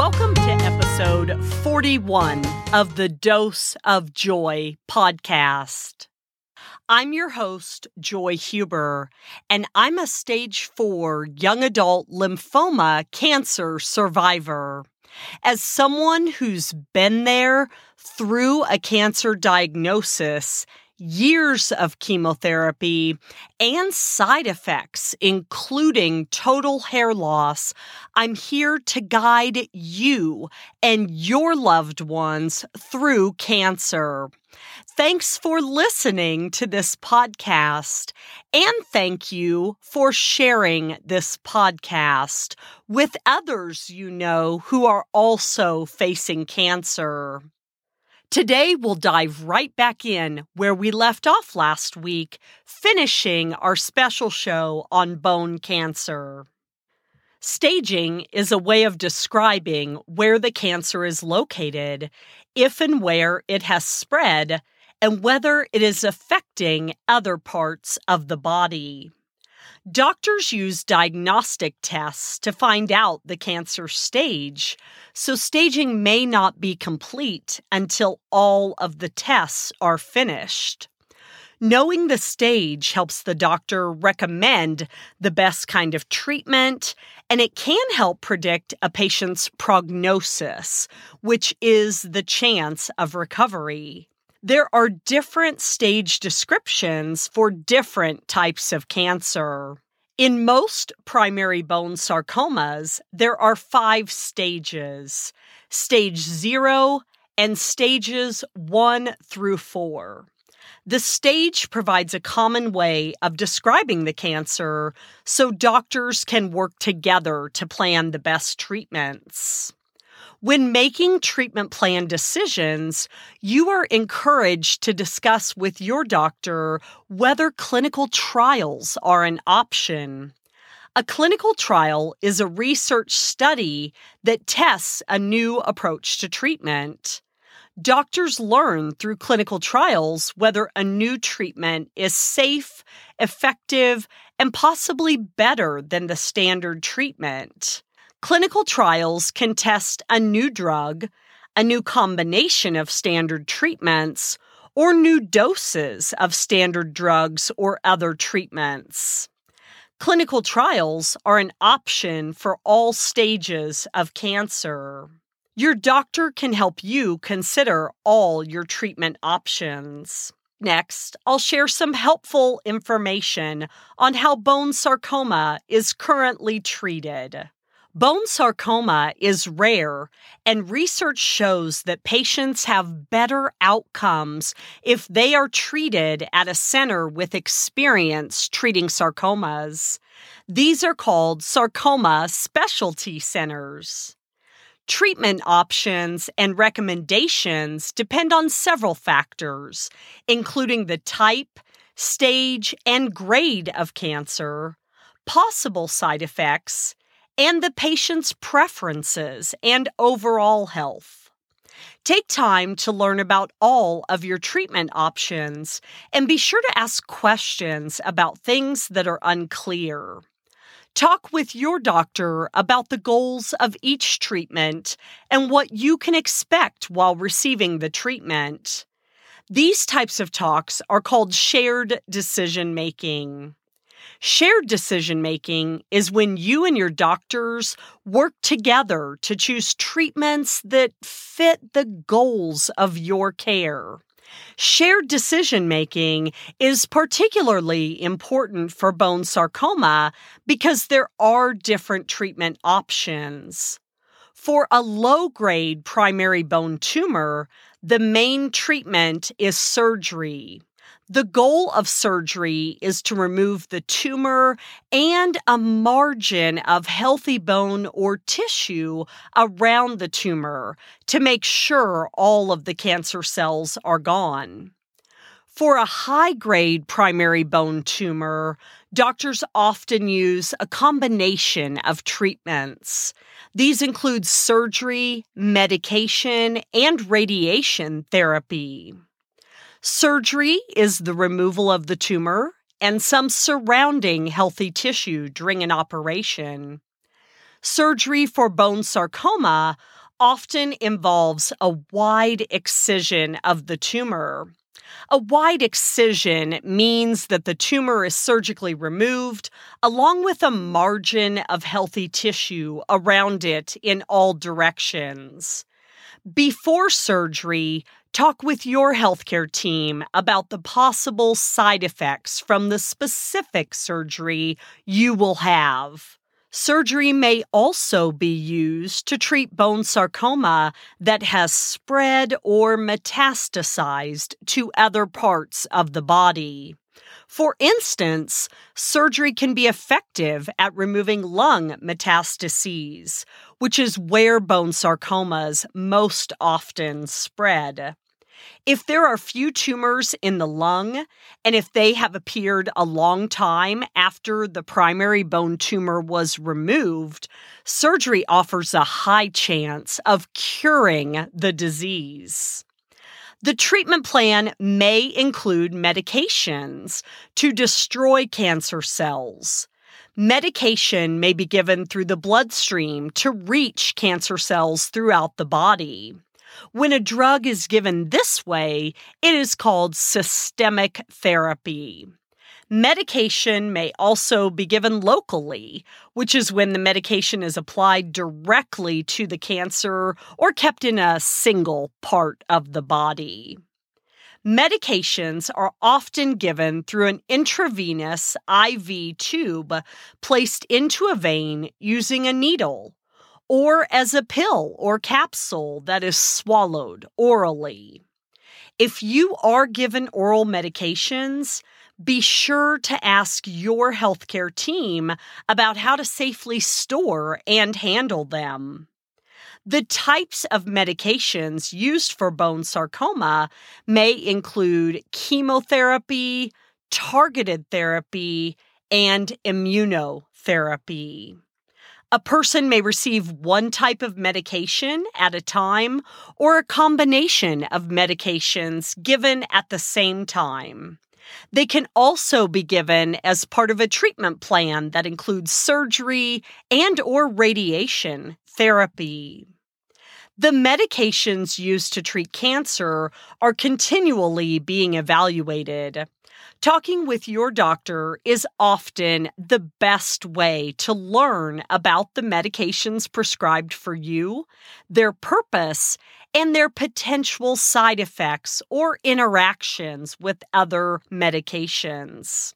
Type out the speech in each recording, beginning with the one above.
Welcome to episode 41 of the Dose of Joy podcast. I'm your host, Joy Huber, and I'm a stage four young adult lymphoma cancer survivor. As someone who's been there through a cancer diagnosis years of chemotherapy and side effects, including total hair loss, I'm here to guide you and your loved ones through cancer. Thanks for listening to this podcast, and thank you for sharing this podcast with others you know who are also facing cancer. Today, we'll dive right back in where we left off last week, finishing our special show on bone cancer. Staging is a way of describing where the cancer is located, if and where it has spread, and whether it is affecting other parts of the body. Doctors use diagnostic tests to find out the cancer stage, so staging may not be complete until all of the tests are finished. Knowing the stage helps the doctor recommend the best kind of treatment, and it can help predict a patient's prognosis, which is the chance of recovery there are different stage descriptions for different types of cancer. In most primary bone sarcomas, there are five stages stage zero and stages one through four. The stage provides a common way of describing the cancer so doctors can work together to plan the best treatments. When making treatment plan decisions, you are encouraged to discuss with your doctor whether clinical trials are an option. A clinical trial is a research study that tests a new approach to treatment. Doctors learn through clinical trials whether a new treatment is safe, effective, and possibly better than the standard treatment. Clinical trials can test a new drug, a new combination of standard treatments, or new doses of standard drugs or other treatments. Clinical trials are an option for all stages of cancer. Your doctor can help you consider all your treatment options. Next, I'll share some helpful information on how bone sarcoma is currently treated. Bone sarcoma is rare, and research shows that patients have better outcomes if they are treated at a center with experience treating sarcomas. These are called sarcoma specialty centers. Treatment options and recommendations depend on several factors, including the type, stage, and grade of cancer, possible side effects, and the patient's preferences and overall health. Take time to learn about all of your treatment options and be sure to ask questions about things that are unclear. Talk with your doctor about the goals of each treatment and what you can expect while receiving the treatment. These types of talks are called shared decision making. Shared decision making is when you and your doctors work together to choose treatments that fit the goals of your care. Shared decision making is particularly important for bone sarcoma because there are different treatment options. For a low grade primary bone tumor, the main treatment is surgery. The goal of surgery is to remove the tumor and a margin of healthy bone or tissue around the tumor to make sure all of the cancer cells are gone. For a high grade primary bone tumor, doctors often use a combination of treatments. These include surgery, medication, and radiation therapy. Surgery is the removal of the tumor and some surrounding healthy tissue during an operation. Surgery for bone sarcoma often involves a wide excision of the tumor. A wide excision means that the tumor is surgically removed, along with a margin of healthy tissue around it in all directions. Before surgery, talk with your healthcare team about the possible side effects from the specific surgery you will have. Surgery may also be used to treat bone sarcoma that has spread or metastasized to other parts of the body. For instance, surgery can be effective at removing lung metastases, which is where bone sarcomas most often spread. If there are few tumors in the lung, and if they have appeared a long time after the primary bone tumor was removed, surgery offers a high chance of curing the disease. The treatment plan may include medications to destroy cancer cells. Medication may be given through the bloodstream to reach cancer cells throughout the body. When a drug is given this way, it is called systemic therapy. Medication may also be given locally, which is when the medication is applied directly to the cancer or kept in a single part of the body. Medications are often given through an intravenous IV tube placed into a vein using a needle or as a pill or capsule that is swallowed orally. If you are given oral medications, be sure to ask your healthcare team about how to safely store and handle them. The types of medications used for bone sarcoma may include chemotherapy, targeted therapy, and immunotherapy. A person may receive one type of medication at a time or a combination of medications given at the same time. They can also be given as part of a treatment plan that includes surgery and or radiation therapy. The medications used to treat cancer are continually being evaluated. Talking with your doctor is often the best way to learn about the medications prescribed for you, their purpose, and their potential side effects or interactions with other medications.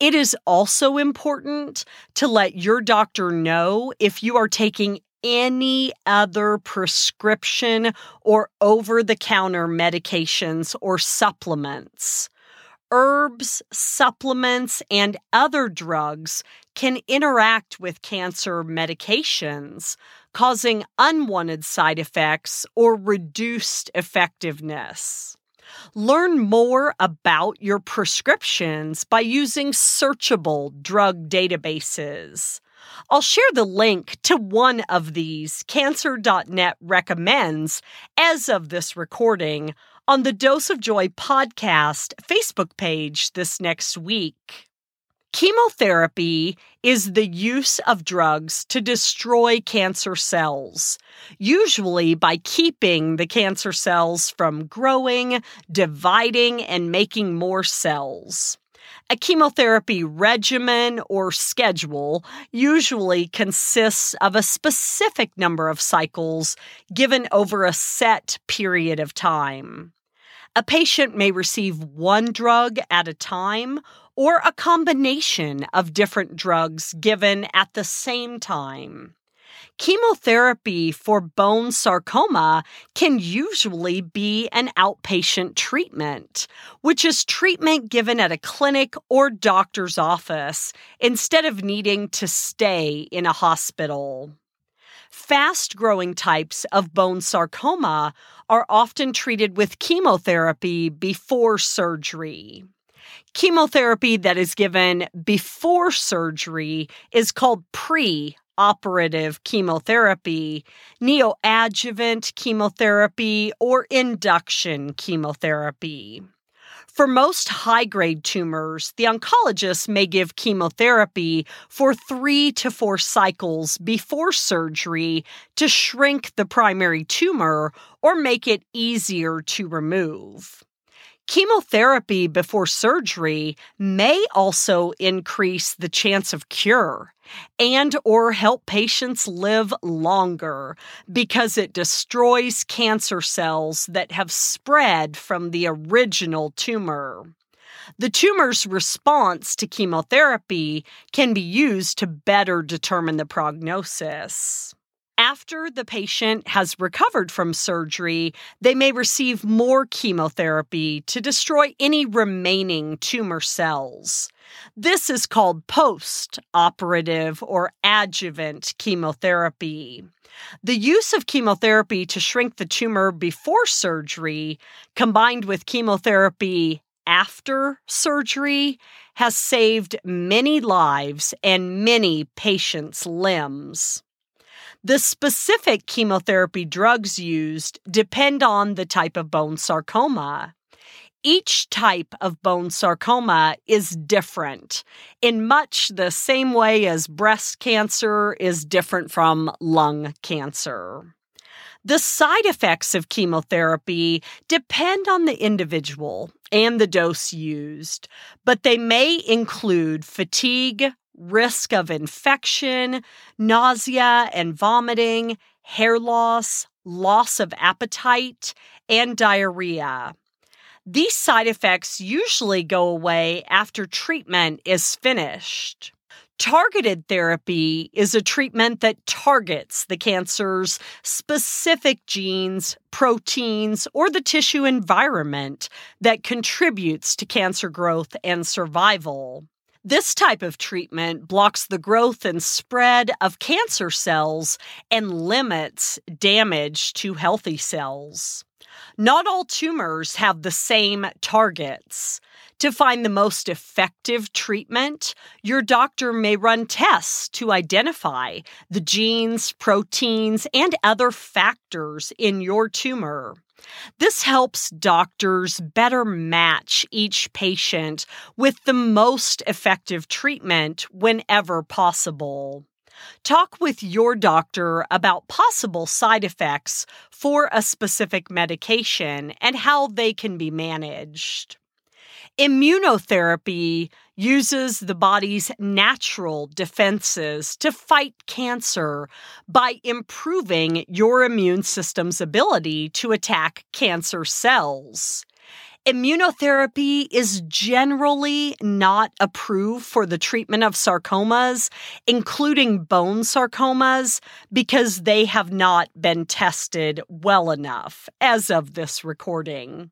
It is also important to let your doctor know if you are taking any other prescription or over the counter medications or supplements herbs, supplements, and other drugs can interact with cancer medications, causing unwanted side effects or reduced effectiveness. Learn more about your prescriptions by using searchable drug databases. I'll share the link to one of these Cancer.net recommends as of this recording on the Dose of Joy podcast Facebook page this next week. Chemotherapy is the use of drugs to destroy cancer cells, usually by keeping the cancer cells from growing, dividing, and making more cells. A chemotherapy regimen or schedule usually consists of a specific number of cycles given over a set period of time. A patient may receive one drug at a time or a combination of different drugs given at the same time. Chemotherapy for bone sarcoma can usually be an outpatient treatment, which is treatment given at a clinic or doctor's office instead of needing to stay in a hospital. Fast growing types of bone sarcoma are often treated with chemotherapy before surgery. Chemotherapy that is given before surgery is called pre operative chemotherapy, neoadjuvant chemotherapy, or induction chemotherapy. For most high grade tumors, the oncologist may give chemotherapy for three to four cycles before surgery to shrink the primary tumor or make it easier to remove. Chemotherapy before surgery may also increase the chance of cure and or help patients live longer because it destroys cancer cells that have spread from the original tumor. The tumor's response to chemotherapy can be used to better determine the prognosis. After the patient has recovered from surgery, they may receive more chemotherapy to destroy any remaining tumor cells. This is called post operative or adjuvant chemotherapy. The use of chemotherapy to shrink the tumor before surgery, combined with chemotherapy after surgery, has saved many lives and many patients' limbs. The specific chemotherapy drugs used depend on the type of bone sarcoma. Each type of bone sarcoma is different in much the same way as breast cancer is different from lung cancer. The side effects of chemotherapy depend on the individual and the dose used, but they may include fatigue, risk of infection, nausea and vomiting, hair loss, loss of appetite, and diarrhea. These side effects usually go away after treatment is finished. Targeted therapy is a treatment that targets the cancer's specific genes, proteins, or the tissue environment that contributes to cancer growth and survival. This type of treatment blocks the growth and spread of cancer cells and limits damage to healthy cells. Not all tumors have the same targets. To find the most effective treatment, your doctor may run tests to identify the genes, proteins, and other factors in your tumor. This helps doctors better match each patient with the most effective treatment whenever possible. Talk with your doctor about possible side effects for a specific medication and how they can be managed. Immunotherapy uses the body's natural defenses to fight cancer by improving your immune system's ability to attack cancer cells. Immunotherapy is generally not approved for the treatment of sarcomas, including bone sarcomas, because they have not been tested well enough as of this recording.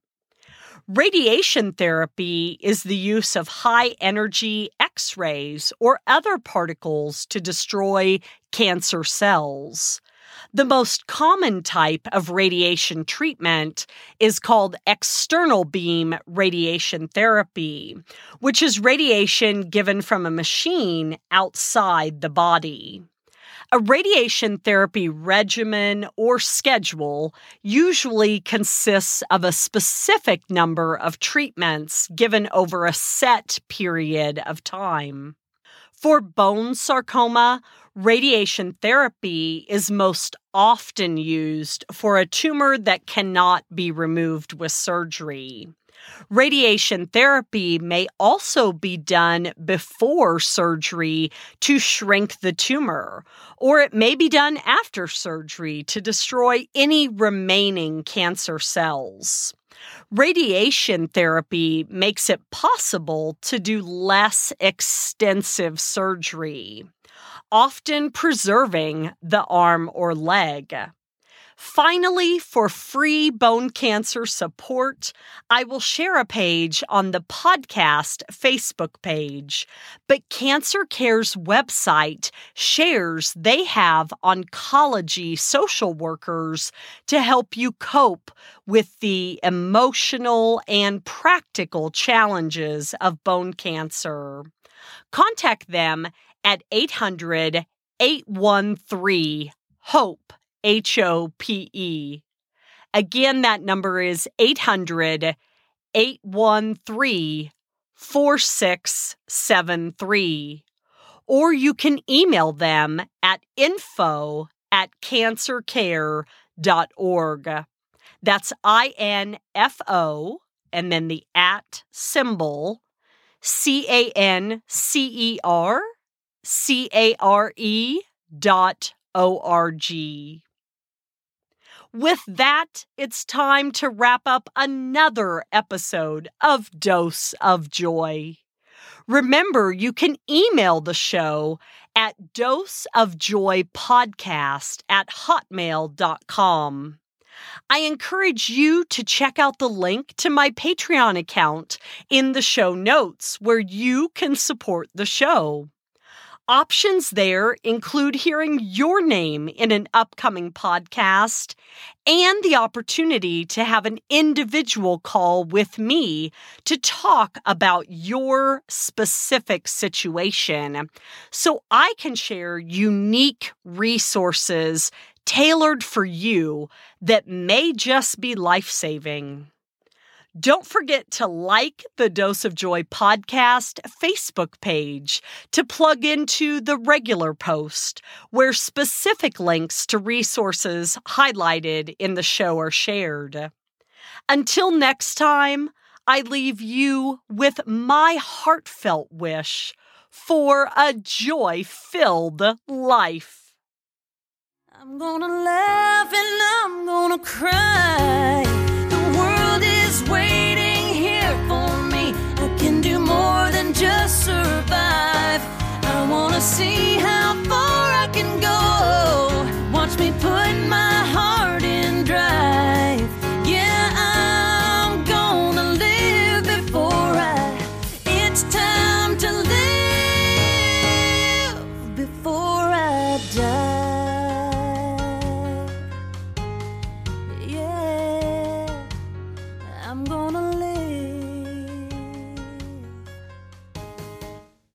Radiation therapy is the use of high energy X rays or other particles to destroy cancer cells. The most common type of radiation treatment is called external beam radiation therapy, which is radiation given from a machine outside the body. A radiation therapy regimen or schedule usually consists of a specific number of treatments given over a set period of time. For bone sarcoma, radiation therapy is most often used for a tumor that cannot be removed with surgery. Radiation therapy may also be done before surgery to shrink the tumor, or it may be done after surgery to destroy any remaining cancer cells. Radiation therapy makes it possible to do less extensive surgery, often preserving the arm or leg. Finally, for free bone cancer support, I will share a page on the podcast Facebook page. But Cancer Care's website shares they have oncology social workers to help you cope with the emotional and practical challenges of bone cancer. Contact them at 800 813 HOPE H O P E. Again, that number is 800 813 4673. Or you can email them at info at cancercare.org. That's I N F O and then the at symbol C A N C E R C A R E dot O R G. With that, it's time to wrap up another episode of Dose of Joy. Remember, you can email the show at doseofjoypodcast at hotmail.com. I encourage you to check out the link to my Patreon account in the show notes where you can support the show. Options there include hearing your name in an upcoming podcast and the opportunity to have an individual call with me to talk about your specific situation so I can share unique resources tailored for you that may just be life saving. Don't forget to like the Dose of Joy podcast Facebook page to plug into the regular post where specific links to resources highlighted in the show are shared. Until next time, I leave you with my heartfelt wish for a joy filled life. I'm gonna laugh and I'm gonna cry. See how